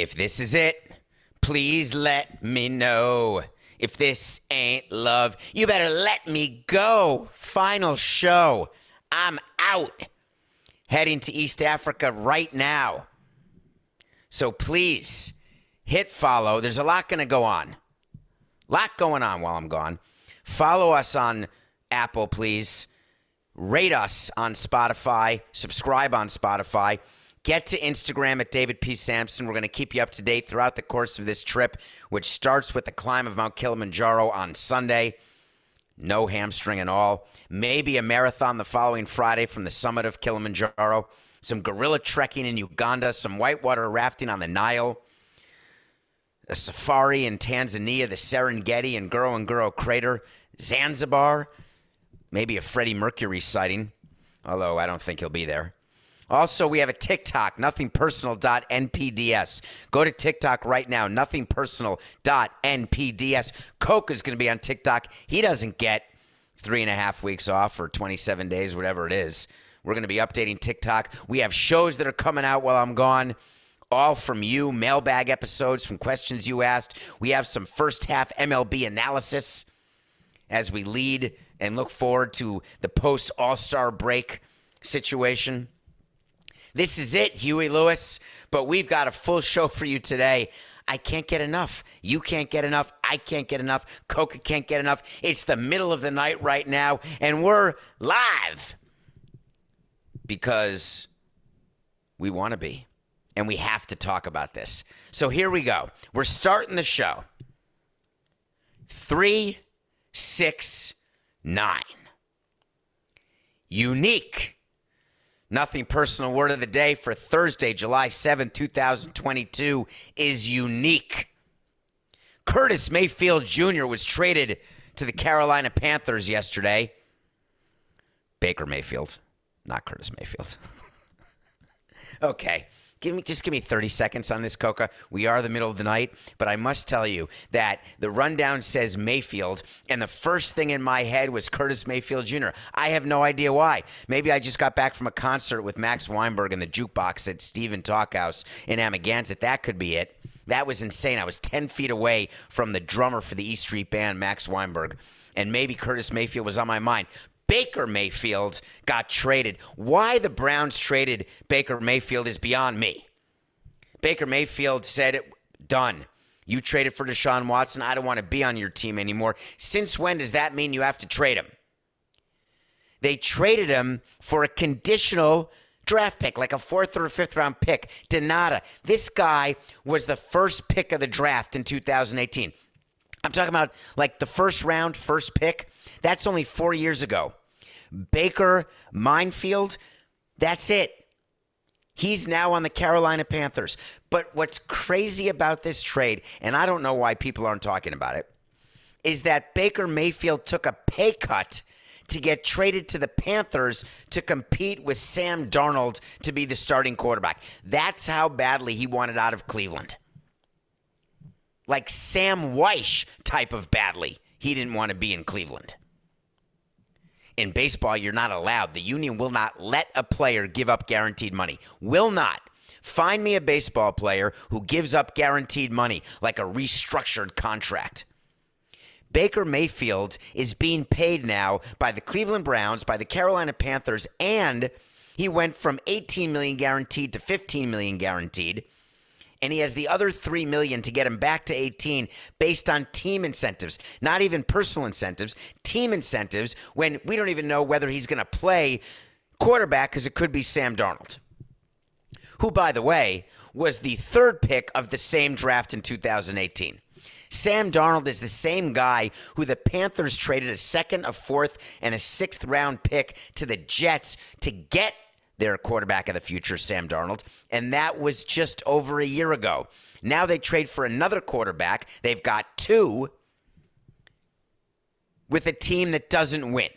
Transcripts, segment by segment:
If this is it, please let me know. If this ain't love, you better let me go. Final show. I'm out. Heading to East Africa right now. So please hit follow. There's a lot going to go on. Lot going on while I'm gone. Follow us on Apple, please. Rate us on Spotify. Subscribe on Spotify. Get to Instagram at David P. Samson. We're going to keep you up to date throughout the course of this trip, which starts with the climb of Mount Kilimanjaro on Sunday. No hamstring and all. Maybe a marathon the following Friday from the summit of Kilimanjaro. Some gorilla trekking in Uganda. Some whitewater rafting on the Nile. A safari in Tanzania, the Serengeti and Ngorongoro crater. Zanzibar. Maybe a Freddie Mercury sighting, although I don't think he'll be there. Also, we have a TikTok, nothingpersonal.npds. Go to TikTok right now, nothingpersonal.npds. Coke is going to be on TikTok. He doesn't get three and a half weeks off or 27 days, whatever it is. We're going to be updating TikTok. We have shows that are coming out while I'm gone, all from you, mailbag episodes from questions you asked. We have some first half MLB analysis as we lead and look forward to the post All Star break situation. This is it, Huey Lewis. But we've got a full show for you today. I can't get enough. You can't get enough. I can't get enough. Coca can't get enough. It's the middle of the night right now, and we're live because we want to be. And we have to talk about this. So here we go. We're starting the show. Three, six, nine. Unique. Nothing personal word of the day for Thursday, July 7th, 2022 is unique. Curtis Mayfield Jr. was traded to the Carolina Panthers yesterday. Baker Mayfield, not Curtis Mayfield. okay. Give me just give me 30 seconds on this, Coca. We are the middle of the night, but I must tell you that the rundown says Mayfield, and the first thing in my head was Curtis Mayfield Jr. I have no idea why. Maybe I just got back from a concert with Max Weinberg in the jukebox at Stephen Talkhouse in Amagansett. That could be it. That was insane. I was 10 feet away from the drummer for the East Street Band, Max Weinberg, and maybe Curtis Mayfield was on my mind. Baker Mayfield got traded. Why the Browns traded Baker Mayfield is beyond me. Baker Mayfield said, it, done. You traded for Deshaun Watson. I don't want to be on your team anymore. Since when does that mean you have to trade him? They traded him for a conditional draft pick, like a fourth or fifth round pick. Donata. This guy was the first pick of the draft in 2018. I'm talking about like the first round, first pick. That's only four years ago. Baker Minefield, that's it. He's now on the Carolina Panthers. But what's crazy about this trade, and I don't know why people aren't talking about it, is that Baker Mayfield took a pay cut to get traded to the Panthers to compete with Sam Darnold to be the starting quarterback. That's how badly he wanted out of Cleveland. Like Sam Weish type of badly, he didn't want to be in Cleveland. In baseball, you're not allowed. The union will not let a player give up guaranteed money. Will not. Find me a baseball player who gives up guaranteed money like a restructured contract. Baker Mayfield is being paid now by the Cleveland Browns, by the Carolina Panthers, and he went from 18 million guaranteed to 15 million guaranteed. And he has the other 3 million to get him back to 18 based on team incentives, not even personal incentives, team incentives when we don't even know whether he's going to play quarterback because it could be Sam Darnold, who, by the way, was the third pick of the same draft in 2018. Sam Darnold is the same guy who the Panthers traded a second, a fourth, and a sixth round pick to the Jets to get their quarterback of the future, Sam Darnold. And that was just over a year ago. Now they trade for another quarterback. They've got two with a team that doesn't win.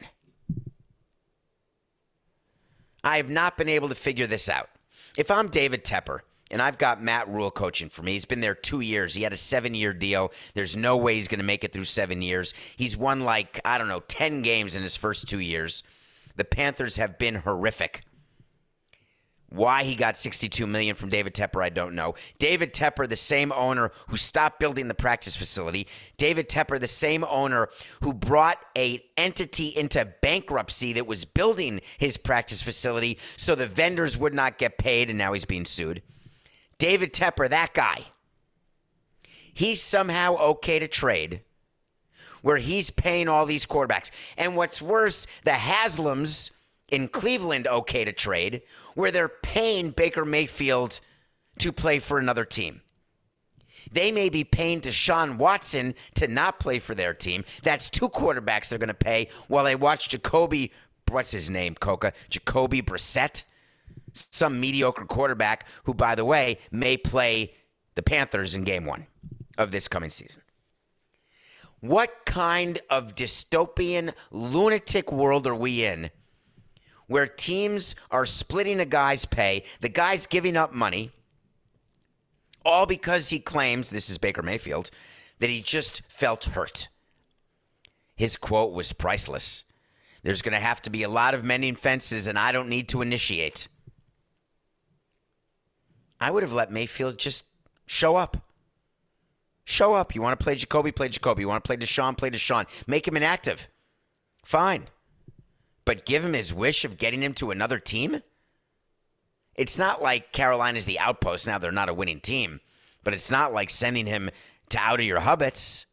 I have not been able to figure this out. If I'm David Tepper, and I've got Matt Rhule coaching for me. He's been there two years. He had a seven year deal. There's no way he's going to make it through seven years. He's won like, I don't know, 10 games in his first two years. The Panthers have been horrific. Why he got 62 million from David Tepper, I don't know. David Tepper, the same owner who stopped building the practice facility. David Tepper, the same owner who brought a entity into bankruptcy that was building his practice facility so the vendors would not get paid, and now he's being sued. David Tepper, that guy. He's somehow okay to trade where he's paying all these quarterbacks. And what's worse, the Haslams in Cleveland okay to trade where they're paying Baker Mayfield to play for another team. They may be paying Deshaun Watson to not play for their team. That's two quarterbacks they're going to pay while they watch Jacoby, what's his name, Coca? Jacoby Brissett, some mediocre quarterback who, by the way, may play the Panthers in game one of this coming season. What kind of dystopian, lunatic world are we in where teams are splitting a guy's pay, the guy's giving up money, all because he claims, this is Baker Mayfield, that he just felt hurt? His quote was priceless. There's going to have to be a lot of mending fences, and I don't need to initiate. I would have let Mayfield just show up. Show up. You want to play Jacoby? Play Jacoby. You want to play Deshaun? Play Deshaun. Make him inactive. Fine. But give him his wish of getting him to another team? It's not like Carolina's the outpost. Now they're not a winning team, but it's not like sending him to out of your hubbits.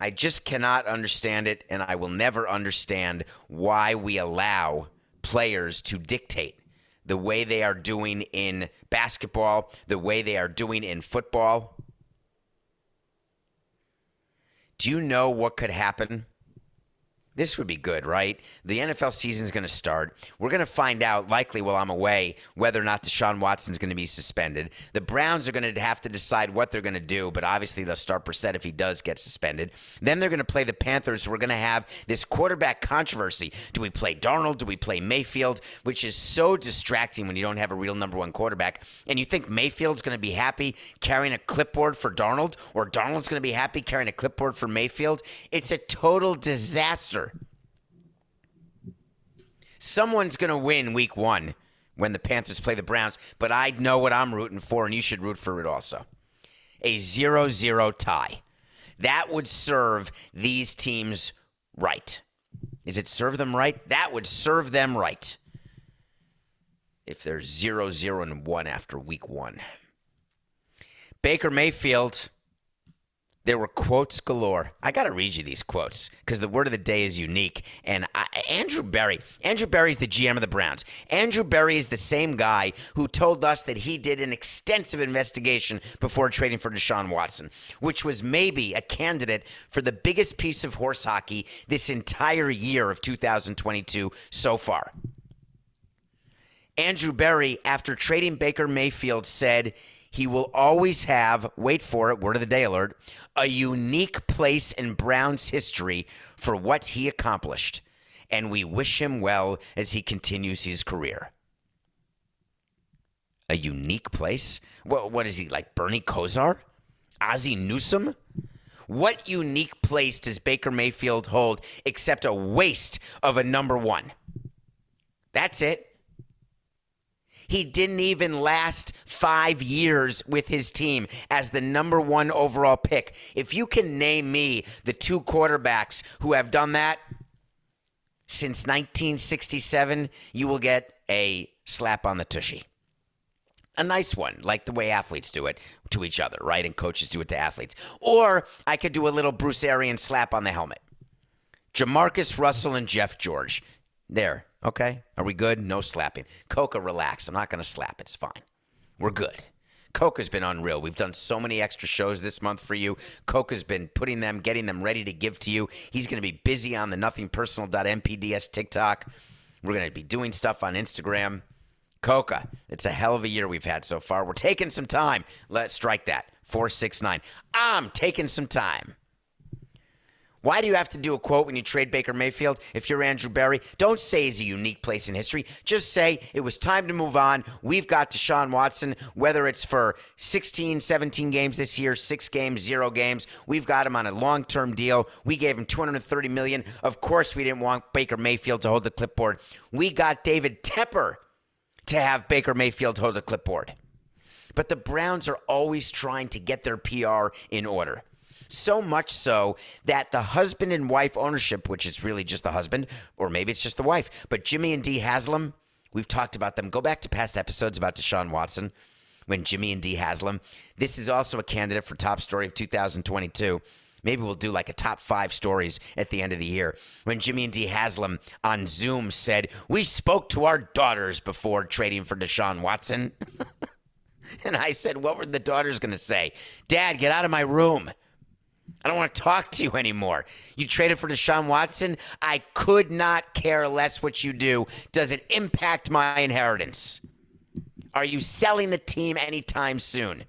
I just cannot understand it, and I will never understand why we allow players to dictate the way they are doing in basketball, the way they are doing in football. Do you know what could happen this would be good, right? The NFL season is going to start. We're going to find out, likely while I'm away, whether or not Deshaun Watson's going to be suspended. The Browns are going to have to decide what they're going to do, but obviously they'll start Brissett if he does get suspended. Then they're going to play the Panthers. We're going to have this quarterback controversy. Do we play Darnold? Do we play Mayfield? Which is so distracting when you don't have a real number one quarterback. And you think Mayfield's going to be happy carrying a clipboard for Darnold, or Darnold's going to be happy carrying a clipboard for Mayfield? It's a total disaster. Someone's going to win week one when the Panthers play the Browns, but I know what I'm rooting for, and you should root for it also. A 0 0 tie. That would serve these teams right. Is it serve them right? That would serve them right if they're 0 0 and 1 after week one. Baker Mayfield there were quotes galore. I got to read you these quotes because the word of the day is unique. And I, Andrew Berry, Andrew Berry is the GM of the Browns. Andrew Berry is the same guy who told us that he did an extensive investigation before trading for Deshaun Watson, which was maybe a candidate for the biggest piece of horse hockey this entire year of 2022 so far. Andrew Berry, after trading Baker Mayfield, said he will always have, wait for it, word of the day alert, a unique place in Brown's history for what he accomplished. And we wish him well as he continues his career. A unique place? What, what is he, like Bernie Kosar? Ozzie Newsome? What unique place does Baker Mayfield hold except a waste of a number one? That's it. He didn't even last five years with his team as the number one overall pick. If you can name me the two quarterbacks who have done that since 1967, you will get a slap on the tushy. A nice one, like the way athletes do it to each other, right? And coaches do it to athletes. Or I could do a little Bruce Arians slap on the helmet. Jamarcus Russell and Jeff George. There. Okay. Are we good? No slapping. Coca, relax. I'm not going to slap. It's fine. We're good. Coca's been unreal. We've done so many extra shows this month for you. Coca's been putting them, getting them ready to give to you. He's going to be busy on the nothingpersonal.mpds TikTok. We're going to be doing stuff on Instagram. Coca, it's a hell of a year we've had so far. We're taking some time. Let's strike that. 469. I'm taking some time. Why do you have to do a quote when you trade Baker Mayfield? If you're Andrew Berry, don't say he's a unique place in history. Just say it was time to move on. We've got Deshaun Watson, whether it's for 16, 17 games this year, six games, zero games. We've got him on a long-term deal. We gave him 230 million. Of course, we didn't want Baker Mayfield to hold the clipboard. We got David Tepper to have Baker Mayfield hold the clipboard. But the Browns are always trying to get their PR in order. So much so that the husband and wife ownership, which is really just the husband, or maybe it's just the wife, but Jimmy and Dee Haslam, we've talked about them. Go back to past episodes about Deshaun Watson when Jimmy and Dee Haslam. This is also a candidate for top story of 2022. Maybe we'll do like a top five stories at the end of the year. When Jimmy and Dee Haslam on Zoom said, We spoke to our daughters before trading for Deshaun Watson. and I said, What were the daughters going to say? Dad, get out of my room. I don't want to talk to you anymore. You traded for Deshaun Watson. I could not care less what you do. Does it impact my inheritance? Are you selling the team anytime soon?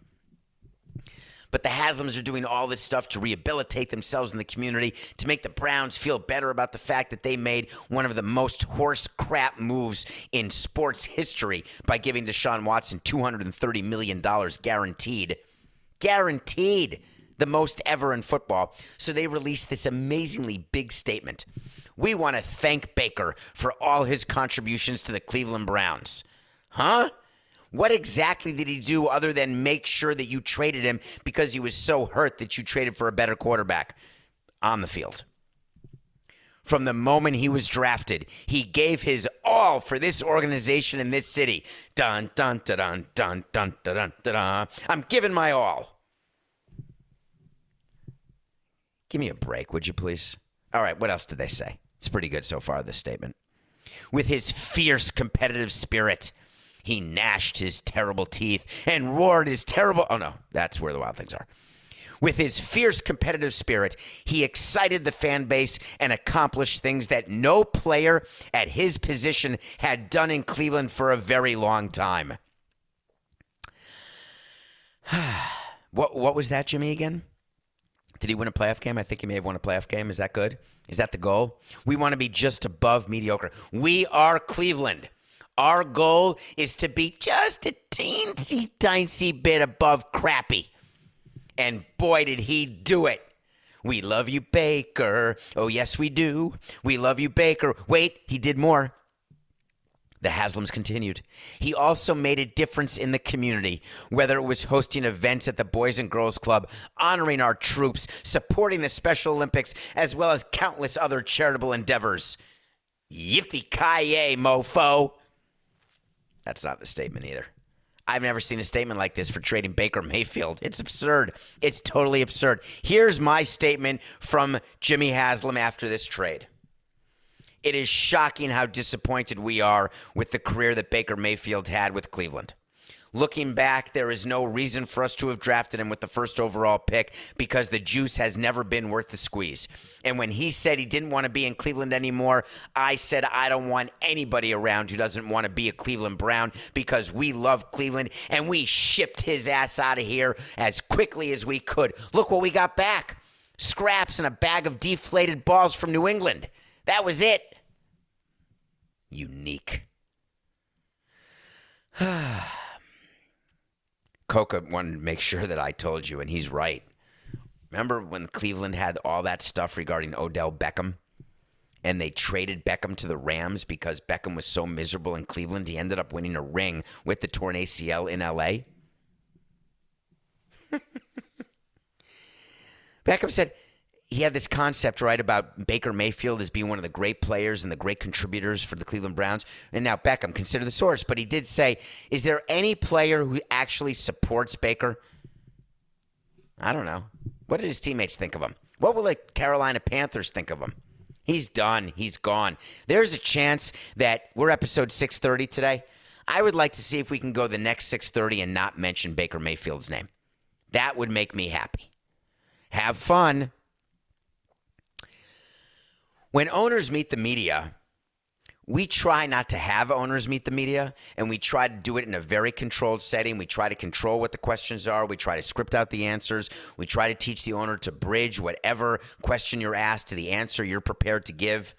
But the Haslams are doing all this stuff to rehabilitate themselves in the community, to make the Browns feel better about the fact that they made one of the most horse crap moves in sports history by giving Deshaun Watson $230 million guaranteed. Guaranteed the most ever in football. So they released this amazingly big statement. We want to thank Baker for all his contributions to the Cleveland Browns. Huh? What exactly did he do other than make sure that you traded him because he was so hurt that you traded for a better quarterback on the field? From the moment he was drafted, he gave his all for this organization in this city. Dun dun dun dun dun dun dun dun. dun. I'm giving my all. Give me a break, would you please? All right, what else did they say? It's pretty good so far, this statement. With his fierce competitive spirit, he gnashed his terrible teeth and roared his terrible. Oh, no, that's where the wild things are. With his fierce competitive spirit, he excited the fan base and accomplished things that no player at his position had done in Cleveland for a very long time. what, what was that, Jimmy, again? Did he win a playoff game? I think he may have won a playoff game. Is that good? Is that the goal? We want to be just above mediocre. We are Cleveland. Our goal is to be just a teensy tiny bit above crappy. And boy, did he do it. We love you, Baker. Oh, yes, we do. We love you, Baker. Wait, he did more. The Haslams continued. He also made a difference in the community, whether it was hosting events at the Boys and Girls Club, honoring our troops, supporting the Special Olympics, as well as countless other charitable endeavors. Yippee ki mofo! That's not the statement either. I've never seen a statement like this for trading Baker Mayfield. It's absurd. It's totally absurd. Here's my statement from Jimmy Haslam after this trade. It is shocking how disappointed we are with the career that Baker Mayfield had with Cleveland. Looking back, there is no reason for us to have drafted him with the first overall pick because the juice has never been worth the squeeze. And when he said he didn't want to be in Cleveland anymore, I said I don't want anybody around who doesn't want to be a Cleveland Brown because we love Cleveland and we shipped his ass out of here as quickly as we could. Look what we got back scraps and a bag of deflated balls from New England. That was it. Unique. Coca wanted to make sure that I told you, and he's right. Remember when Cleveland had all that stuff regarding Odell Beckham? And they traded Beckham to the Rams because Beckham was so miserable in Cleveland, he ended up winning a ring with the torn ACL in LA. Beckham said, he had this concept right about Baker Mayfield as being one of the great players and the great contributors for the Cleveland Browns. And now Beckham, consider the source, but he did say, "Is there any player who actually supports Baker?" I don't know. What did his teammates think of him? What will the Carolina Panthers think of him? He's done. He's gone. There's a chance that we're episode 630 today. I would like to see if we can go the next 630 and not mention Baker Mayfield's name. That would make me happy. Have fun. When owners meet the media, we try not to have owners meet the media and we try to do it in a very controlled setting. We try to control what the questions are. We try to script out the answers. We try to teach the owner to bridge whatever question you're asked to the answer you're prepared to give.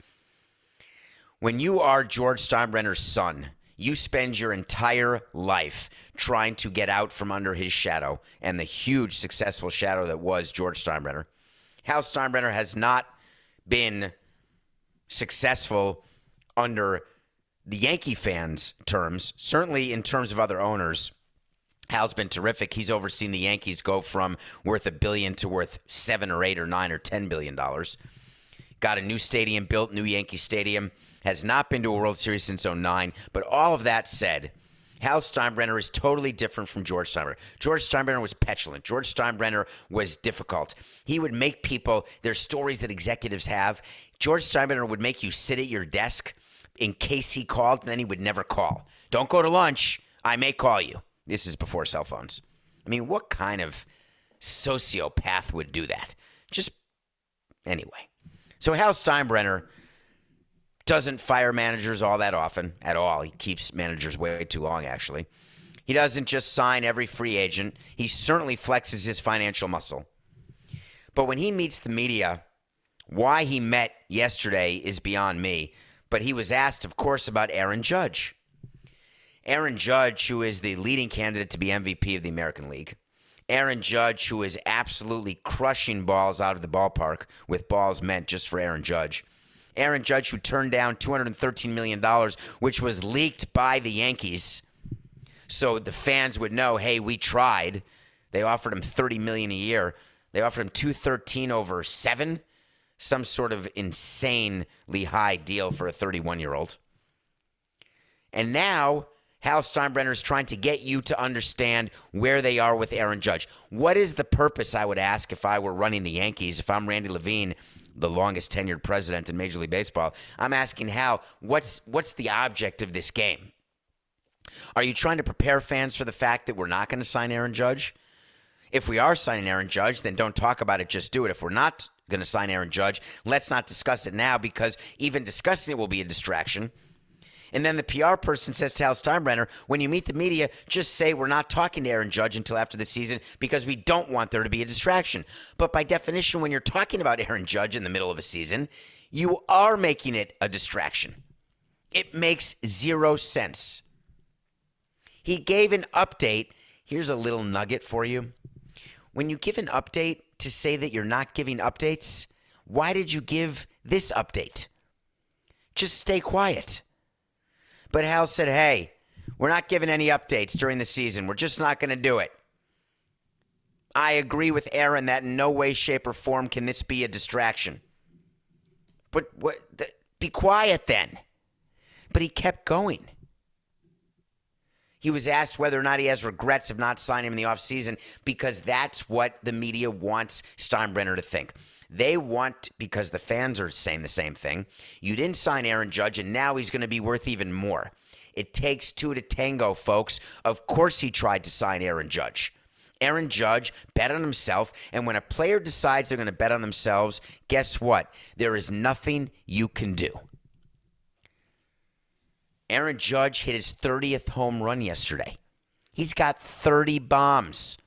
When you are George Steinbrenner's son, you spend your entire life trying to get out from under his shadow and the huge successful shadow that was George Steinbrenner. Hal Steinbrenner has not been successful under the Yankee fans' terms, certainly in terms of other owners. Hal's been terrific. He's overseen the Yankees go from worth a billion to worth seven or eight or nine or ten billion dollars. Got a new stadium built, new Yankee Stadium. Has not been to a World Series since 09. But all of that said, Hal Steinbrenner is totally different from George Steinbrenner. George Steinbrenner was petulant. George Steinbrenner was difficult. He would make people, there's stories that executives have. George Steinbrenner would make you sit at your desk in case he called, and then he would never call. Don't go to lunch. I may call you. This is before cell phones. I mean, what kind of sociopath would do that? Just anyway. So Hal Steinbrenner doesn't fire managers all that often at all. He keeps managers way too long, actually. He doesn't just sign every free agent, he certainly flexes his financial muscle. But when he meets the media, why he met yesterday is beyond me. But he was asked, of course, about Aaron Judge. Aaron Judge, who is the leading candidate to be MVP of the American League. Aaron Judge, who is absolutely crushing balls out of the ballpark with balls meant just for Aaron Judge. Aaron Judge, who turned down $213 million, which was leaked by the Yankees. So the fans would know, hey, we tried. They offered him 30 million a year. They offered him 213 over 7, some sort of insanely high deal for a 31-year-old. And now Hal Steinbrenner is trying to get you to understand where they are with Aaron Judge. What is the purpose, I would ask, if I were running the Yankees, if I'm Randy Levine, the longest tenured president in Major League Baseball? I'm asking Hal, what's what's the object of this game? Are you trying to prepare fans for the fact that we're not going to sign Aaron Judge? If we are signing Aaron Judge, then don't talk about it, just do it. If we're not going to sign Aaron Judge, let's not discuss it now because even discussing it will be a distraction. And then the PR person says to Hal Steinbrenner, when you meet the media, just say we're not talking to Aaron Judge until after the season because we don't want there to be a distraction. But by definition, when you're talking about Aaron Judge in the middle of a season, you are making it a distraction. It makes zero sense. He gave an update. Here's a little nugget for you. When you give an update to say that you're not giving updates, why did you give this update? Just stay quiet. But Hal said, hey, we're not giving any updates during the season. We're just not going to do it. I agree with Aaron that in no way, shape, or form can this be a distraction. But what? The, be quiet then. But he kept going. He was asked whether or not he has regrets of not signing him in the offseason because that's what the media wants Steinbrenner to think. They want, because the fans are saying the same thing, you didn't sign Aaron Judge, and now he's going to be worth even more. It takes two to tango, folks. Of course, he tried to sign Aaron Judge. Aaron Judge bet on himself, and when a player decides they're going to bet on themselves, guess what? There is nothing you can do. Aaron Judge hit his 30th home run yesterday. He's got 30 bombs.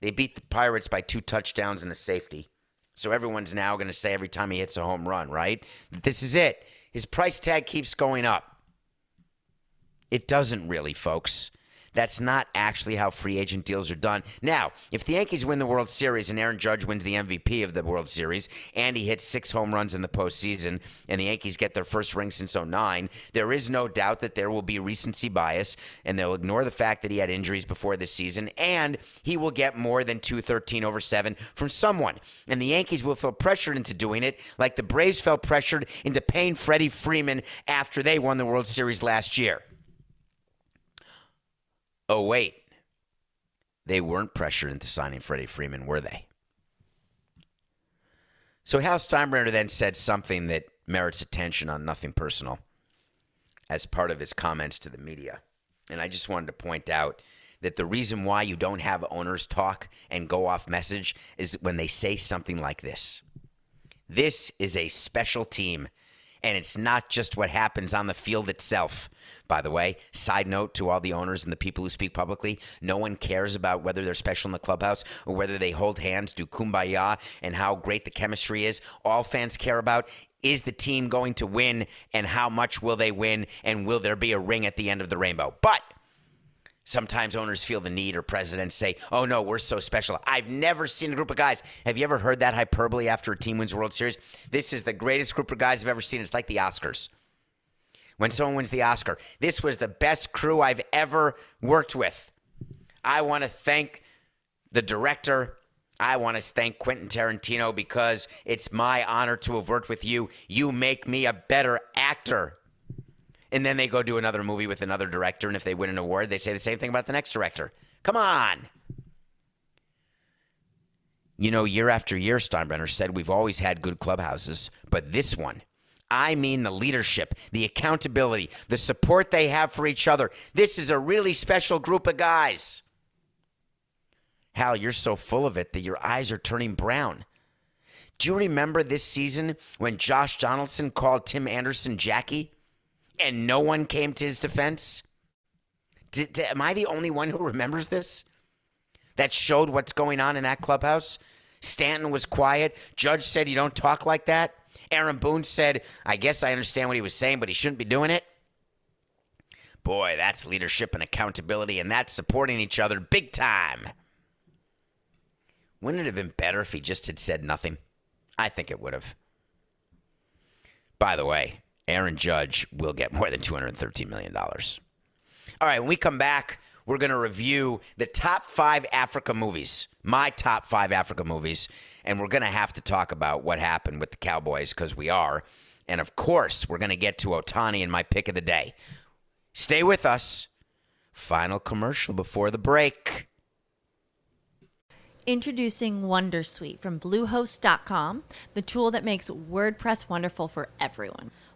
They beat the Pirates by two touchdowns and a safety. So everyone's now going to say every time he hits a home run, right? This is it. His price tag keeps going up. It doesn't really, folks. That's not actually how free agent deals are done. Now, if the Yankees win the World Series and Aaron Judge wins the MVP of the World Series and he hits six home runs in the postseason and the Yankees get their first ring since 09, there is no doubt that there will be recency bias and they'll ignore the fact that he had injuries before this season and he will get more than 213 over 7 from someone. And the Yankees will feel pressured into doing it like the Braves felt pressured into paying Freddie Freeman after they won the World Series last year. Oh, wait. They weren't pressured into signing Freddie Freeman, were they? So Hal Steinbrenner then said something that merits attention on Nothing Personal as part of his comments to the media. And I just wanted to point out that the reason why you don't have owners talk and go off message is when they say something like this. This is a special team, and it's not just what happens on the field itself. By the way, side note to all the owners and the people who speak publicly no one cares about whether they're special in the clubhouse or whether they hold hands, do kumbaya, and how great the chemistry is. All fans care about is the team going to win and how much will they win and will there be a ring at the end of the rainbow. But Sometimes owners feel the need, or presidents say, "Oh no, we're so special." I've never seen a group of guys. Have you ever heard that hyperbole after a team wins World Series? This is the greatest group of guys I've ever seen. It's like the Oscars. When someone wins the Oscar, this was the best crew I've ever worked with. I want to thank the director. I want to thank Quentin Tarantino because it's my honor to have worked with you. You make me a better actor and then they go do another movie with another director, and if they win an award, they say the same thing about the next director. Come on. You know, year after year, Steinbrenner said we've always had good clubhouses, but this one, I mean the leadership, the accountability, the support they have for each other. This is a really special group of guys. Hal, you're so full of it that your eyes are turning brown. Do you remember this season when Josh Donaldson called Tim Anderson Jackie? And no one came to his defense? Did, did, am I the only one who remembers this? That showed what's going on in that clubhouse? Stanton was quiet. Judge said, You don't talk like that. Aaron Boone said, I guess I understand what he was saying, but he shouldn't be doing it. Boy, that's leadership and accountability, and that's supporting each other big time. Wouldn't it have been better if he just had said nothing? I think it would have. By the way, Aaron Judge will get more than $213 million. All right, when we come back, we're going to review the top five Africa movies, my top five Africa movies, and we're going to have to talk about what happened with the Cowboys because we are. And of course, we're going to get to Ohtani and my pick of the day. Stay with us. Final commercial before the break. Introducing Wondersuite from Bluehost.com, the tool that makes WordPress wonderful for everyone.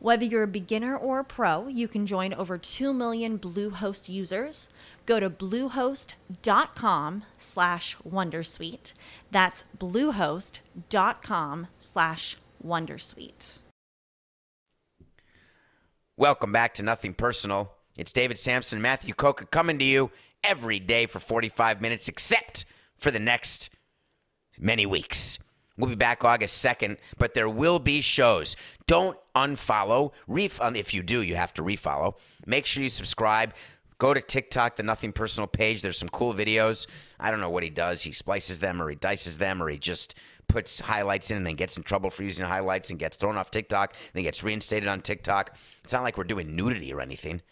Whether you're a beginner or a pro, you can join over 2 million Bluehost users. Go to bluehost.com slash wondersuite. That's bluehost.com slash wondersuite. Welcome back to Nothing Personal. It's David Samson, Matthew Coca coming to you every day for 45 minutes, except for the next many weeks. We'll be back August 2nd, but there will be shows. Don't unfollow. Ref- if you do, you have to refollow. Make sure you subscribe. Go to TikTok, the Nothing Personal page. There's some cool videos. I don't know what he does. He splices them or he dices them or he just puts highlights in and then gets in trouble for using highlights and gets thrown off TikTok, then gets reinstated on TikTok. It's not like we're doing nudity or anything.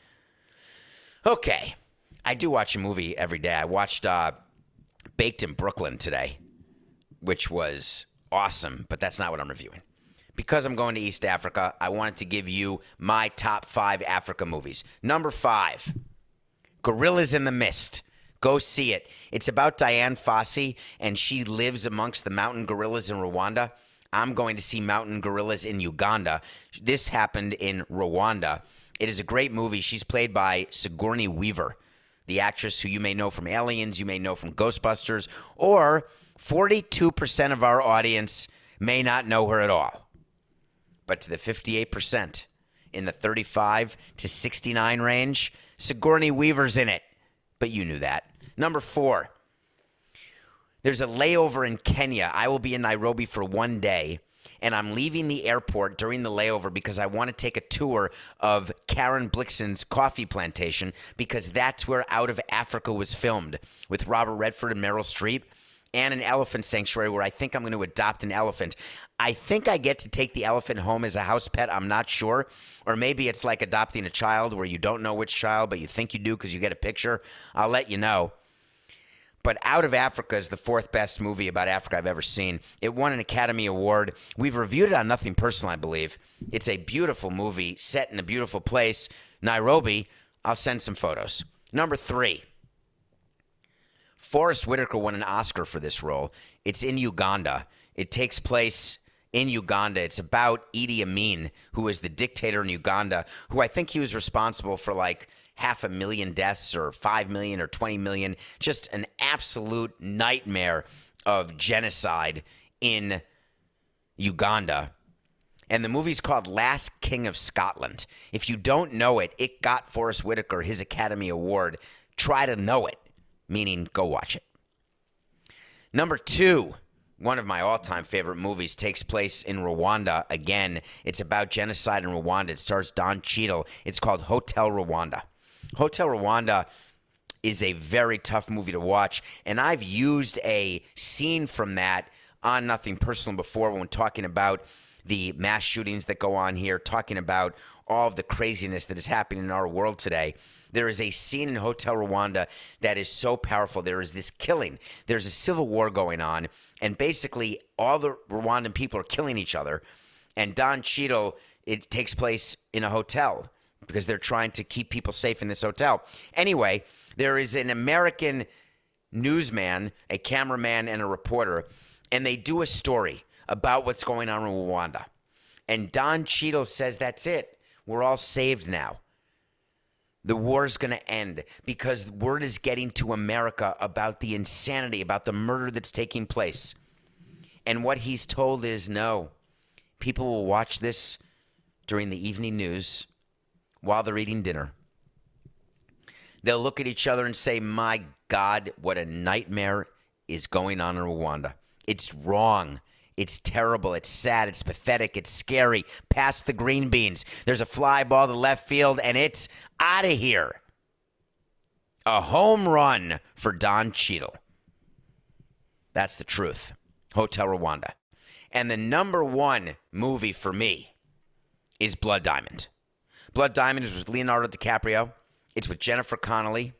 Okay. I do watch a movie every day. I watched uh, Baked in Brooklyn today, which was awesome, but that's not what I'm reviewing. Because I'm going to East Africa, I wanted to give you my top five Africa movies. Number five, Gorillas in the Mist. Go see it. It's about Dian Fossey, and she lives amongst the mountain gorillas in Rwanda. I'm going to see mountain gorillas in Uganda. This happened in Rwanda. It is a great movie. She's played by Sigourney Weaver, the actress who you may know from Aliens, you may know from Ghostbusters, or 42% of our audience may not know her at all. But to the 58% in the 35 to 69 range, Sigourney Weaver's in it. But you knew that. Number four, there's a layover in Kenya. I will be in Nairobi for one day, and I'm leaving the airport during the layover because I want to take a tour of Karen Blixen's coffee plantation because that's where Out of Africa was filmed with Robert Redford and Meryl Streep and an elephant sanctuary where I think I'm going to adopt an elephant. I think I get to take the elephant home as a house pet. I'm not sure. Or maybe it's like adopting a child where you don't know which child, but you think you do because you get a picture. I'll let you know. But Out of Africa is the fourth best movie about Africa I've ever seen. It won an Academy Award. We've reviewed it on Nothing Personal, I believe. It's a beautiful movie set in a beautiful place, Nairobi. I'll send some photos. Number three. Forest Whitaker won an Oscar for this role. It's in Uganda. It takes place in Uganda. It's about Idi Amin, who is the dictator in Uganda, who I think he was responsible for like half a million deaths or 5 million or 20 million. Just an absolute nightmare of genocide in Uganda. And the movie's called Last King of Scotland. If you don't know it, it got Forest Whitaker his Academy Award. Try to know it, meaning go watch it. Number two, one of my all time favorite movies, takes place in Rwanda. Again, it's about genocide in Rwanda. It stars Don Cheadle. It's called Hotel Rwanda. Hotel Rwanda is a very tough movie to watch, and I've used a scene from that on Nothing Personal before when talking about the mass shootings that go on here, talking about all of the craziness that is happening in our world today. There is a scene in Hotel Rwanda that is so powerful. There is this killing. There's a civil war going on, and basically all the Rwandan people are killing each other. And Don Cheadle, it takes place in a hotel because they're trying to keep people safe in this hotel. Anyway, there is an American newsman, a cameraman, and a reporter, and they do a story about what's going on in Rwanda. And Don Cheadle says, That's it. We're all saved now. The war is going to end because word is getting to America about the insanity, about the murder that's taking place. And what he's told is no, people will watch this during the evening news while they're eating dinner. They'll look at each other and say, My God, what a nightmare is going on in Rwanda. It's wrong. It's terrible. It's sad. It's pathetic. It's scary. Past the green beans. There's a fly ball to left field, and it's out of here. A home run for Don Cheadle. That's the truth. Hotel Rwanda. And the number one movie for me is Blood Diamond. Blood Diamond is with Leonardo DiCaprio. It's with Jennifer Connelly.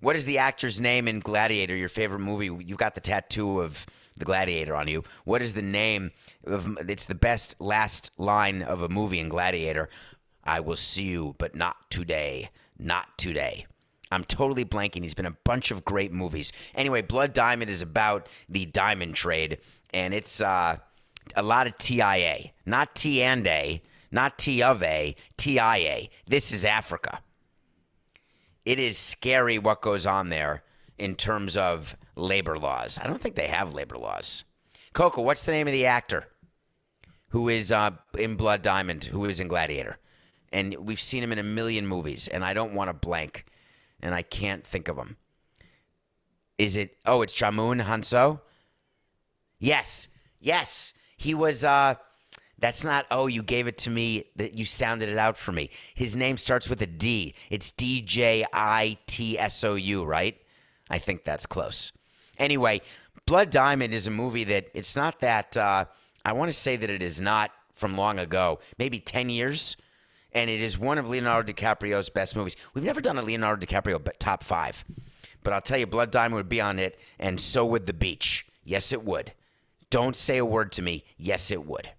What is the actor's name in Gladiator, your favorite movie? You've got the tattoo of the Gladiator on you. What is the name of it's the best last line of a movie in Gladiator? I will see you, but not today. Not today. I'm totally blanking. He's been a bunch of great movies. Anyway, Blood Diamond is about the diamond trade, and it's uh, a lot of TIA, not T and A, not T of A, TIA. This is Africa. It is scary what goes on there in terms of labor laws. I don't think they have labor laws. Coco, what's the name of the actor who is uh, in Blood Diamond, who is in Gladiator? And we've seen him in a million movies, and I don't want to blank, and I can't think of him. Is it? Oh, it's Djimon Hounsou. Yes, yes, he was. uh That's not. Oh, you gave it to me. That you sounded it out for me. His name starts with a D. It's D J I T S O U, right? I think that's close. Anyway, Blood Diamond is a movie that it's not that. Uh, I want to say that it is not from long ago, maybe 10 years. And it is one of Leonardo DiCaprio's best movies. We've never done a Leonardo DiCaprio top five. But I'll tell you, Blood Diamond would be on it, and so would The Beach. Yes, it would. Don't say a word to me. Yes, it would.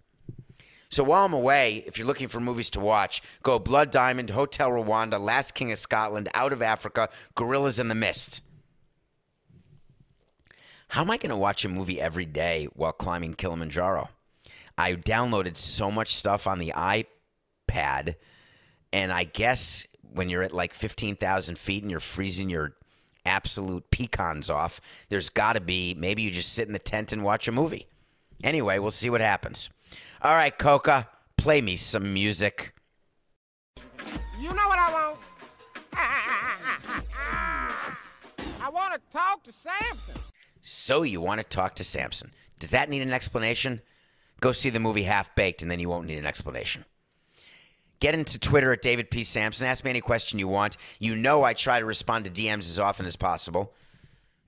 So while I'm away, if you're looking for movies to watch, go Blood Diamond, Hotel Rwanda, Last King of Scotland, Out of Africa, Gorillas in the Mist. How am I going to watch a movie every day while climbing Kilimanjaro? I downloaded so much stuff on the iPad, and I guess when you're at like 15,000 feet and you're freezing your absolute pecans off, there's got to be maybe you just sit in the tent and watch a movie. Anyway, we'll see what happens. All right, Coca, play me some music. You know what I want? I want to talk to Samson. So you want to talk to Samson. Does that need an explanation? Go see the movie Half Baked, and then you won't need an explanation. Get into Twitter at David P. Samson. Ask me any question you want. You know I try to respond to DMs as often as possible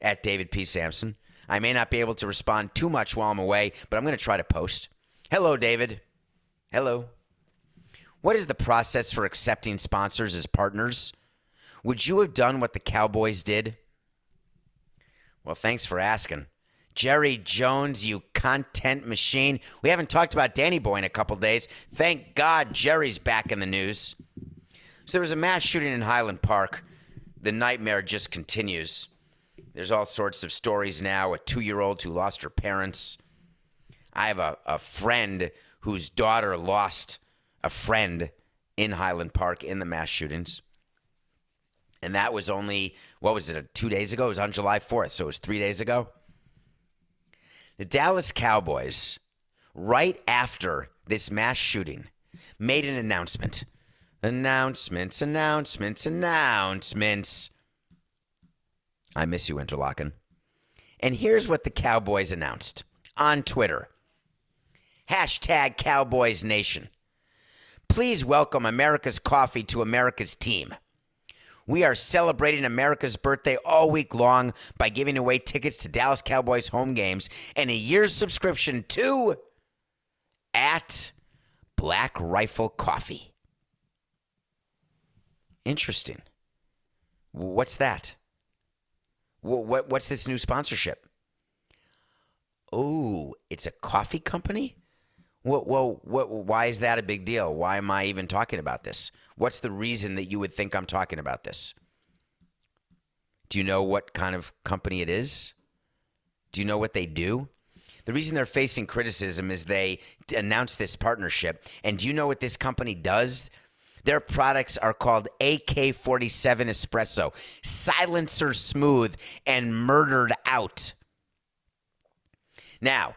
at David P. Samson. I may not be able to respond too much while I'm away, but I'm going to try to post. Hello, David. Hello. What is the process for accepting sponsors as partners? Would you have done what the Cowboys did? Well, thanks for asking. Jerry Jones, you content machine. We haven't talked about Danny Boy in a couple days. Thank God Jerry's back in the news. So there was a mass shooting in Highland Park. The nightmare just continues. There's all sorts of stories now. A two year old who lost her parents. I have a, a friend whose daughter lost a friend in Highland Park in the mass shootings. And that was only, what was it, two days ago? It was on July 4th, so it was three days ago. The Dallas Cowboys, right after this mass shooting, made an announcement. Announcements, announcements, announcements. I miss you, Interlaken. And here's what the Cowboys announced on Twitter Hashtag Cowboys Nation. Please welcome America's coffee to America's team. We are celebrating America's birthday all week long by giving away tickets to Dallas Cowboys home games and a year's subscription to at Black Rifle Coffee. Interesting. What's that? What, what's this new sponsorship? Oh, it's a coffee company? Well, well, what, why is that a big deal? Why am I even talking about this? What's the reason that you would think I'm talking about this? Do you know what kind of company it is? Do you know what they do? The reason they're facing criticism is they announced this partnership. And do you know what this company does? Their products are called AK 47 Espresso, silencer smooth and murdered out. Now,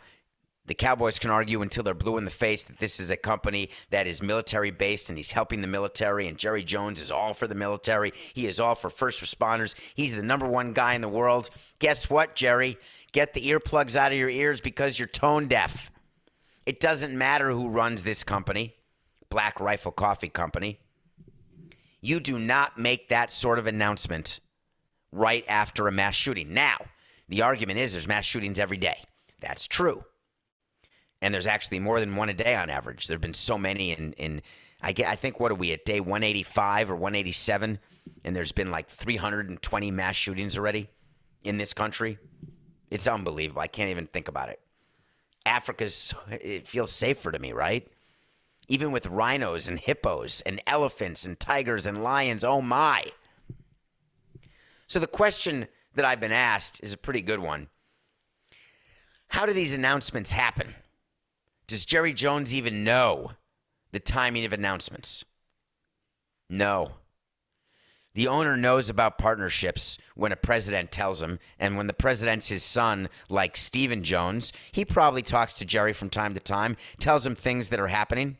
the Cowboys can argue until they're blue in the face that this is a company that is military based and he's helping the military. And Jerry Jones is all for the military. He is all for first responders. He's the number one guy in the world. Guess what, Jerry? Get the earplugs out of your ears because you're tone deaf. It doesn't matter who runs this company, Black Rifle Coffee Company. You do not make that sort of announcement right after a mass shooting. Now, the argument is there's mass shootings every day. That's true and there's actually more than one a day on average. There have been so many in in I get I think what are we at day 185 or 187 and there's been like 320 mass shootings already in this country. It's unbelievable. I can't even think about it. Africa's it feels safer to me, right? Even with rhinos and hippos and elephants and tigers and lions, oh my. So the question that I've been asked is a pretty good one. How do these announcements happen? Does Jerry Jones even know the timing of announcements? No. The owner knows about partnerships when a president tells him, and when the president's his son, like Stephen Jones, he probably talks to Jerry from time to time, tells him things that are happening,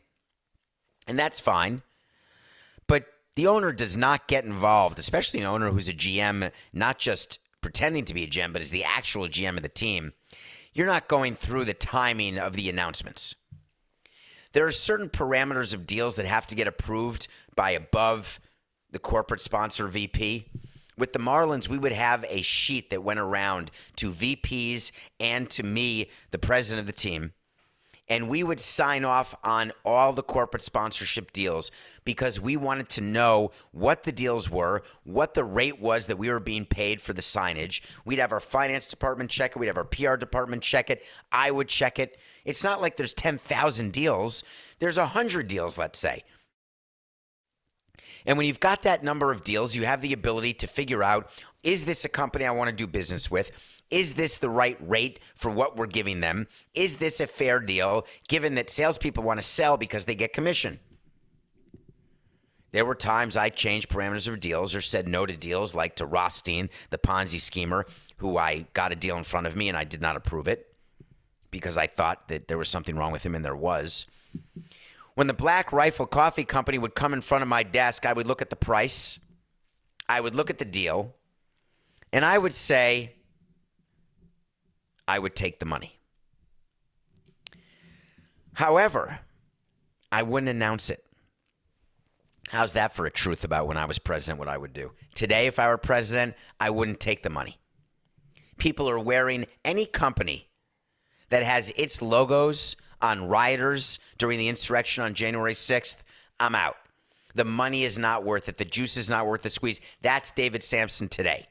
and that's fine. But the owner does not get involved, especially an owner who's a GM, not just pretending to be a GM, but is the actual GM of the team you're not going through the timing of the announcements. There are certain parameters of deals that have to get approved by above the corporate sponsor VP. With the Marlins, we would have a sheet that went around to VPs and to me, the president of the team, and we would sign off on all the corporate sponsorship deals because we wanted to know what the deals were, what the rate was that we were being paid for the signage. We'd have our finance department check it, we'd have our PR department check it, I would check it. It's not like there's 10,000 deals, there's 100 deals, let's say. And when you've got that number of deals, you have the ability to figure out is this a company I want to do business with? Is this the right rate for what we're giving them? Is this a fair deal given that salespeople want to sell because they get commission? There were times I changed parameters of deals or said no to deals, like to Rothstein, the Ponzi schemer, who I got a deal in front of me and I did not approve it because I thought that there was something wrong with him, and there was. When the Black Rifle Coffee Company would come in front of my desk, I would look at the price, I would look at the deal, and I would say, I would take the money. However, I wouldn't announce it. How's that for a truth about when I was president, what I would do? Today, if I were president, I wouldn't take the money. People are wearing any company that has its logos on rioters during the insurrection on January 6th. I'm out. The money is not worth it. The juice is not worth the squeeze. That's David Samson today.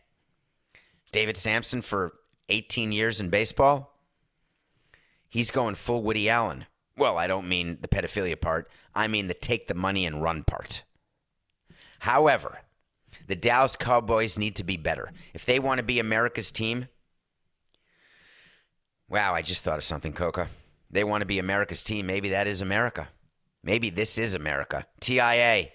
David Samson for 18 years in baseball. He's going full Woody Allen. Well, I don't mean the pedophilia part. I mean the take the money and run part. However, the Dallas Cowboys need to be better. If they want to be America's team, wow, I just thought of something, Coca. They want to be America's team. Maybe that is America. Maybe this is America. TIA.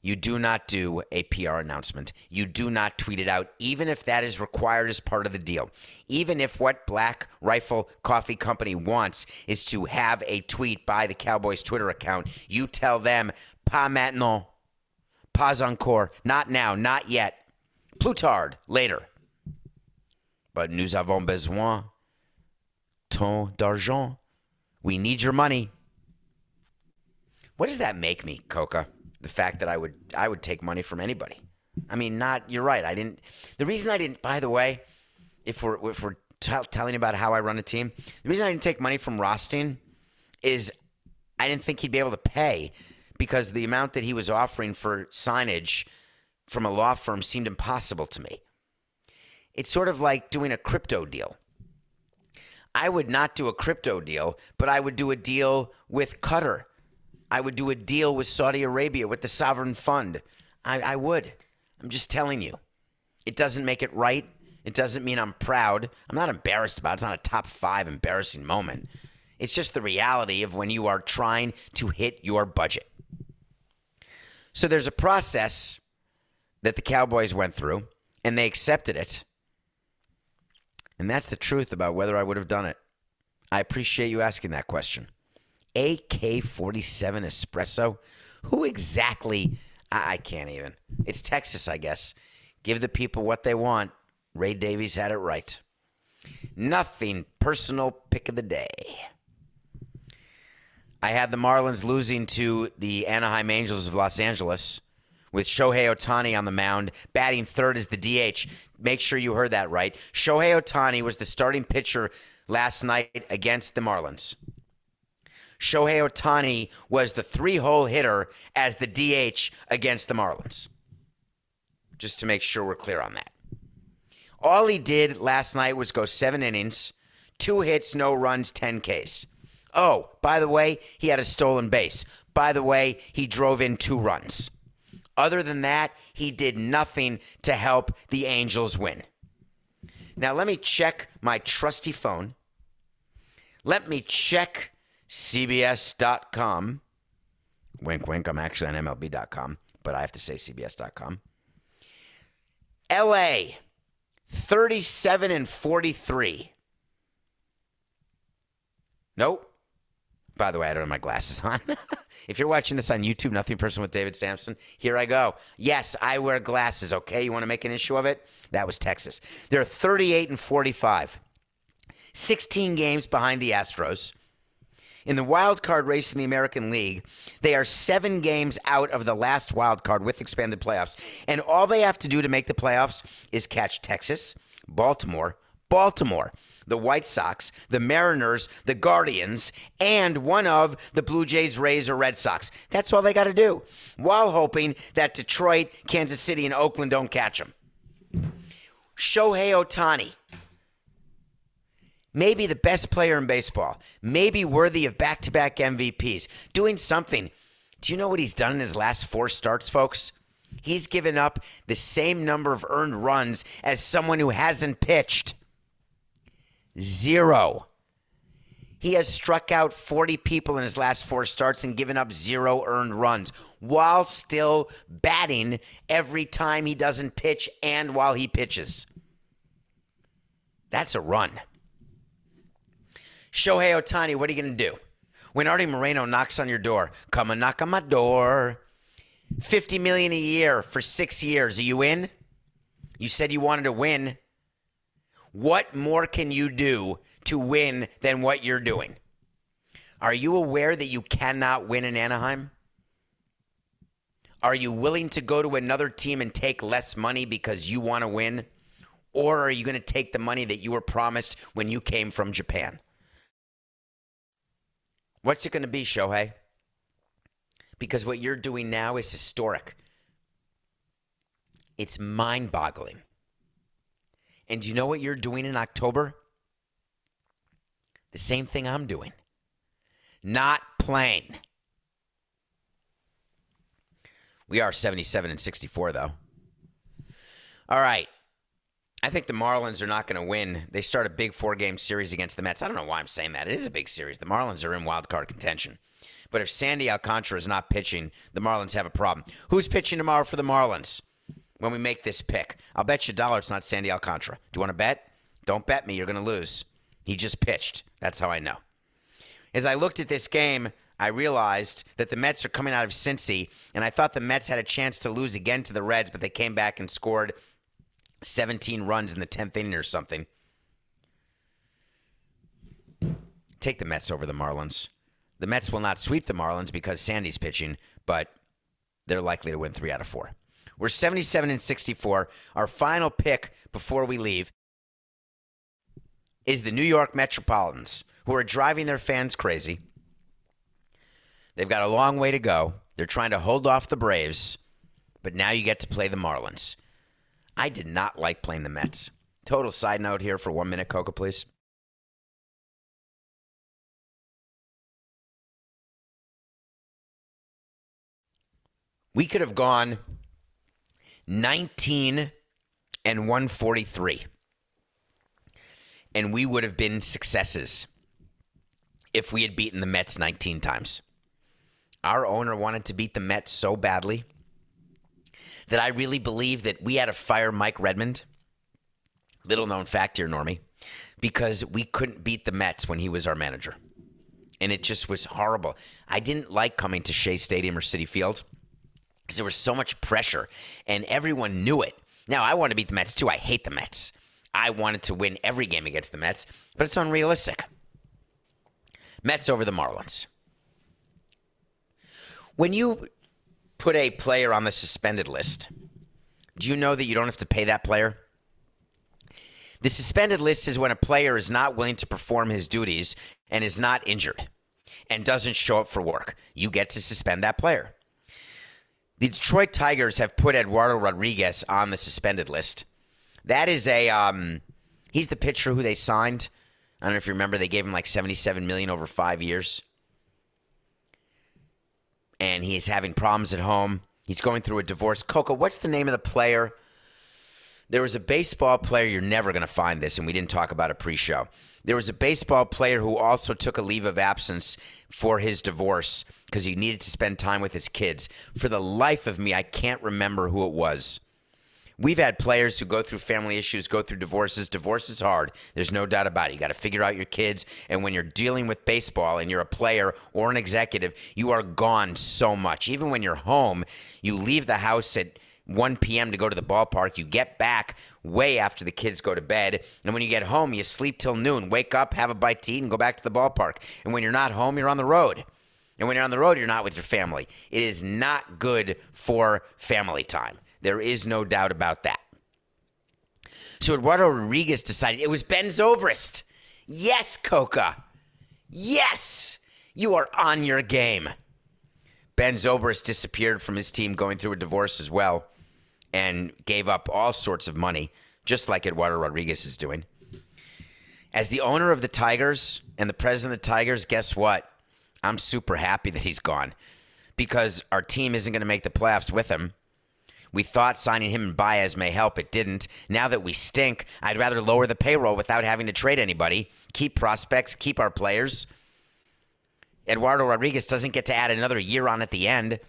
You do not do a PR announcement. You do not tweet it out, even if that is required as part of the deal. Even if what Black Rifle Coffee Company wants is to have a tweet by the Cowboys Twitter account, you tell them, pas maintenant, pas encore, not now, not yet. Plutard, later. But nous avons besoin ton d'argent. We need your money. What does that make me, Coca? The fact that I would I would take money from anybody. I mean, not you're right. I didn't. The reason I didn't. By the way, if we're if we're t- telling about how I run a team, the reason I didn't take money from Rothstein is I didn't think he'd be able to pay because the amount that he was offering for signage from a law firm seemed impossible to me. It's sort of like doing a crypto deal. I would not do a crypto deal, but I would do a deal with Qatar. I would do a deal with Saudi Arabia, with the sovereign fund. I, I would. I'm just telling you. It doesn't make it right. It doesn't mean I'm proud. I'm not embarrassed about it. It's not a top five embarrassing moment. It's just the reality of when you are trying to hit your budget. So there's a process that the Cowboys went through, and they accepted it. And that's the truth about whether I would have done it. I appreciate you asking that question. AK 47 Espresso? Who exactly? I, I can't even. It's Texas, I guess. Give the people what they want. Ray Davies had it right. Nothing personal pick of the day. I had the Marlins losing to the Anaheim Angels of Los Angeles with Shohei Ohtani on the mound, batting third as the DH. Make sure you heard that right. Shohei Ohtani was the starting pitcher last night against the Marlins. Shohei Ohtani was the three hole hitter as the DH against the Marlins. Just to make sure we're clear on that. All he did last night was go seven innings, two hits, no runs, 10 Ks. Oh, by the way, he had a stolen base. By the way, he drove in two runs. Other than that, he did nothing to help the Angels win. Now, let me check my trusty phone. Let me check CBS.com. Wink, wink. I'm actually on MLB.com, but I have to say CBS.com. LA, 37 and 43. Nope. By the way, I don't have my glasses on. if you're watching this on YouTube, Nothing Personal with David Samson, here I go. Yes, I wear glasses, okay? You want to make an issue of it? That was Texas. They're 38 and 45. 16 games behind the Astros. In the wild card race in the American League, they are seven games out of the last wild card with expanded playoffs. And all they have to do to make the playoffs is catch Texas, Baltimore, Baltimore, the White Sox, the Mariners, the Guardians, and one of the Blue Jays, Rays, or Red Sox. That's all they got to do, while hoping that Detroit, Kansas City, and Oakland don't catch them. Shohei Ohtani, maybe the best player in baseball, maybe worthy of back to back MVPs, doing something. Do you know what he's done in his last four starts, folks? He's given up the same number of earned runs as someone who hasn't pitched. Zero. He has struck out 40 people in his last four starts and given up zero earned runs while still batting every time he doesn't pitch and while he pitches. That's a run. Shohei Ohtani, what are you going to do? When Arte Moreno knocks on your door, come and knock on my door. 50 million a year for 6 years. Are you in? You said you wanted to win. What more can you do to win than what you're doing? Are you aware that you cannot win in Anaheim? Are you willing to go to another team and take less money because you want to win? Or are you going to take the money that you were promised when you came from Japan? What's it going to be, Shohei? Because what you're doing now is historic. It's mind boggling. And you know what you're doing in October? The same thing I'm doing. Not playing. We are 77 and 64, though. All right. I think the Marlins are not going to win. They start a big four game series against the Mets. I don't know why I'm saying that. It is a big series. The Marlins are in wild card contention. But if Sandy Alcantara is not pitching, the Marlins have a problem. Who's pitching tomorrow for the Marlins when we make this pick? I'll bet you a dollar it's not Sandy Alcantara. Do you want to bet? Don't bet me. You're going to lose. He just pitched. That's how I know. As I looked at this game, I realized that the Mets are coming out of Cincy, and I thought the Mets had a chance to lose again to the Reds, but they came back and scored 17 runs in the 10th inning or something. Take the Mets over the Marlins. The Mets will not sweep the Marlins because Sandy's pitching, but they're likely to win three out of four. We're 77 and 64. Our final pick before we leave is the New York Metropolitans, who are driving their fans crazy. They've got a long way to go. They're trying to hold off the Braves, but now you get to play the Marlins. I did not like playing the Mets. Total side note here for one minute, Coca, please. We could have gone 19 and 143, and we would have been successes if we had beaten the Mets 19 times. Our owner wanted to beat the Mets so badly that I really believe that we had to fire Mike Redmond. Little known fact here, Normie, because we couldn't beat the Mets when he was our manager. And it just was horrible. I didn't like coming to Shea Stadium or Citi Field because there was so much pressure and everyone knew it. Now, I want to beat the Mets too. I hate the Mets. I wanted to win every game against the Mets, but it's unrealistic. Mets over the Marlins. When you put a player on the suspended list, do you know that you don't have to pay that player? The suspended list is when a player is not willing to perform his duties and is not injured and doesn't show up for work. You get to suspend that player. The Detroit Tigers have put Eduardo Rodriguez on the suspended list. That is a um, he's the pitcher who they signed. I don't know if you remember they gave him like 77 million over 5 years and he is having problems at home. He's going through a divorce. Coco, what's the name of the player? There was a baseball player, you're never going to find this, and we didn't talk about it pre show. There was a baseball player who also took a leave of absence for his divorce because he needed to spend time with his kids. For the life of me, I can't remember who it was. We've had players who go through family issues, go through divorces. Divorce is hard. There's no doubt about it. You got to figure out your kids. And when you're dealing with baseball and you're a player or an executive, you are gone so much. Even when you're home, you leave the house at 1 p.m. to go to the ballpark. You get back way after the kids go to bed. And when you get home, you sleep till noon, wake up, have a bite to eat, and go back to the ballpark. And when you're not home, you're on the road. And when you're on the road, you're not with your family. It is not good for family time. There is no doubt about that. So Eduardo Rodriguez decided it was Ben Zobrist. Yes, Coca. Yes, you are on your game. Ben Zobrist disappeared from his team going through a divorce as well and gave up all sorts of money, just like Eduardo Rodriguez is doing. As the owner of the Tigers and the president of the Tigers, guess what? I'm super happy that he's gone because our team isn't going to make the playoffs with him. We thought signing him and Baez may help. It didn't. Now that we stink, I'd rather lower the payroll without having to trade anybody, keep prospects, keep our players. Eduardo Rodriguez doesn't get to add another year on at the end.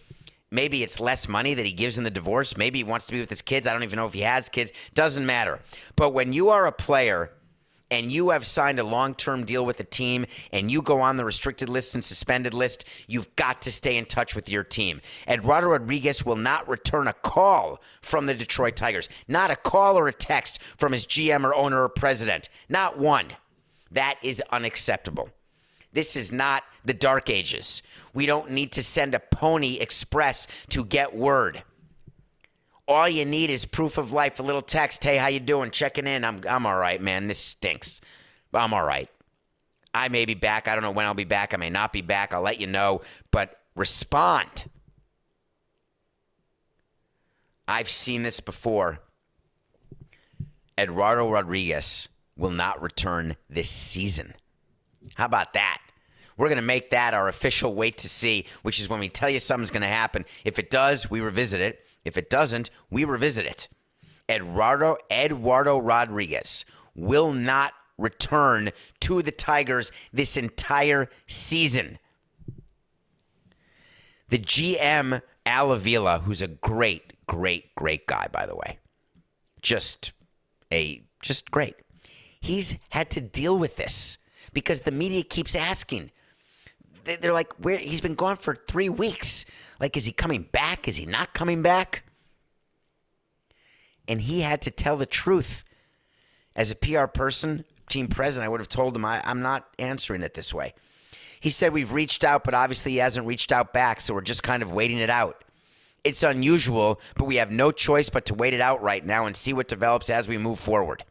Maybe it's less money that he gives in the divorce. Maybe he wants to be with his kids. I don't even know if he has kids. Doesn't matter. But when you are a player and you have signed a long term deal with a team and you go on the restricted list and suspended list, you've got to stay in touch with your team. Eduardo Rodriguez will not return a call from the Detroit Tigers, not a call or a text from his GM or owner or president, not one. That is unacceptable. This is not the dark ages. We don't need to send a pony express to get word. All you need is proof of life, a little text. Hey, how you doing? Checking in. I'm I'm all right, man. This stinks. I'm all right. I may be back. I don't know when I'll be back. I may not be back. I'll let you know. But respond. I've seen this before. Eduardo Rodriguez will not return this season. How about that? We're going to make that our official wait to see, which is when we tell you something's going to happen. If it does, we revisit it. If it doesn't, we revisit it. Eduardo Eduardo Rodriguez will not return to the Tigers this entire season. The GM Al Avila, who's a great, great, great guy, by the way, just a just great. He's had to deal with this because the media keeps asking. They- They're like, "Where? He's been gone for three weeks. Like, is he coming back? Is he not coming back?" And he had to tell the truth. As a PR person, team president, I would have told him, I, I'm not answering it this way. He said, We've reached out, but obviously he hasn't reached out back, so we're just kind of waiting it out. It's unusual, but we have no choice but to wait it out right now and see what develops as we move forward.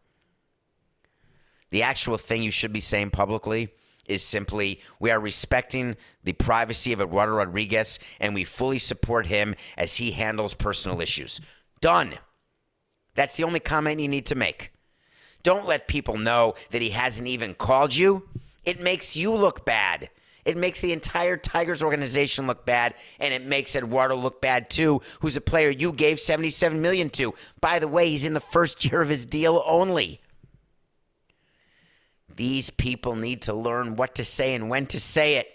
The actual thing you should be saying publicly is simply we are respecting the privacy of Eduardo Rodriguez and we fully support him as he handles personal issues. Done. That's the only comment you need to make. Don't let people know that he hasn't even called you. It makes you look bad. It makes the entire Tigers organization look bad, and it makes Eduardo look bad too, who's a player you gave 77 million to. By the way, he's in the first year of his deal only. These people need to learn what to say and when to say it.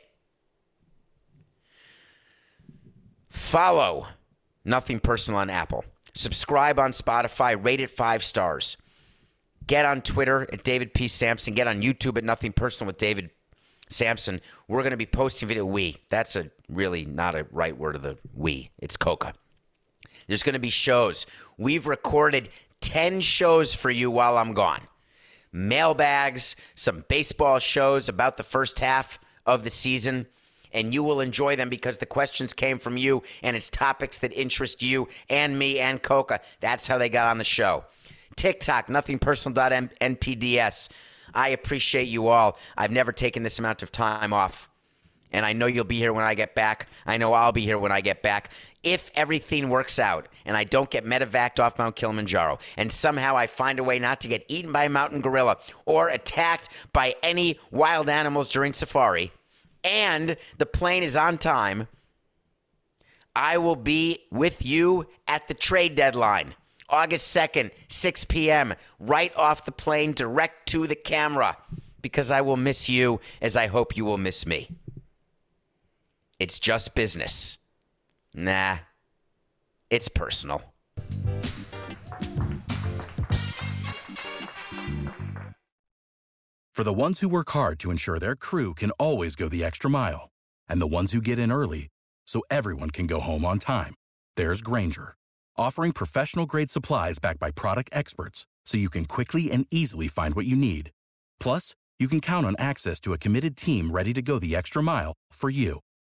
Follow Nothing Personal on Apple. Subscribe on Spotify. Rate it five stars. Get on Twitter at David P. Samson. Get on YouTube at Nothing Personal with David Samson. We're going to be posting video. We. That's a really not a right word of the we. It's Coca. There's going to be shows. We've recorded 10 shows for you while I'm gone. Mailbags, some baseball shows about the first half of the season. And you will enjoy them because the questions came from you and it's topics that interest you and me and Coca. That's how they got on the show. TikTok, nothingpersonal.npds. I appreciate you all. I've never taken this amount of time off. And I know you'll be here when I get back. I know I'll be here when I get back. If everything works out and I don't get medevaced off Mount Kilimanjaro and somehow I find a way not to get eaten by a mountain gorilla or attacked by any wild animals during safari and the plane is on time, I will be with you at the trade deadline. August 2nd, 6 p.m., right off the plane, direct to the camera, because I will miss you as I hope you will miss me. It's just business. Nah, it's personal. For the ones who work hard to ensure their crew can always go the extra mile, and the ones who get in early so everyone can go home on time, there's Grainger, offering professional grade supplies backed by product experts so you can quickly and easily find what you need. Plus, you can count on access to a committed team ready to go the extra mile for you.